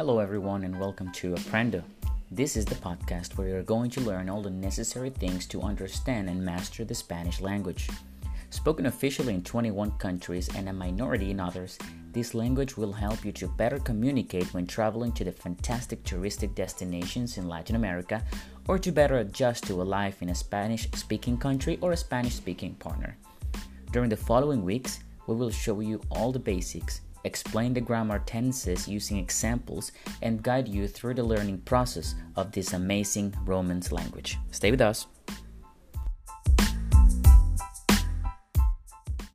Hello, everyone, and welcome to Aprendo. This is the podcast where you're going to learn all the necessary things to understand and master the Spanish language. Spoken officially in 21 countries and a minority in others, this language will help you to better communicate when traveling to the fantastic touristic destinations in Latin America or to better adjust to a life in a Spanish speaking country or a Spanish speaking partner. During the following weeks, we will show you all the basics, explain the grammar tenses using examples, and guide you through the learning process of this amazing Romance language. Stay with us.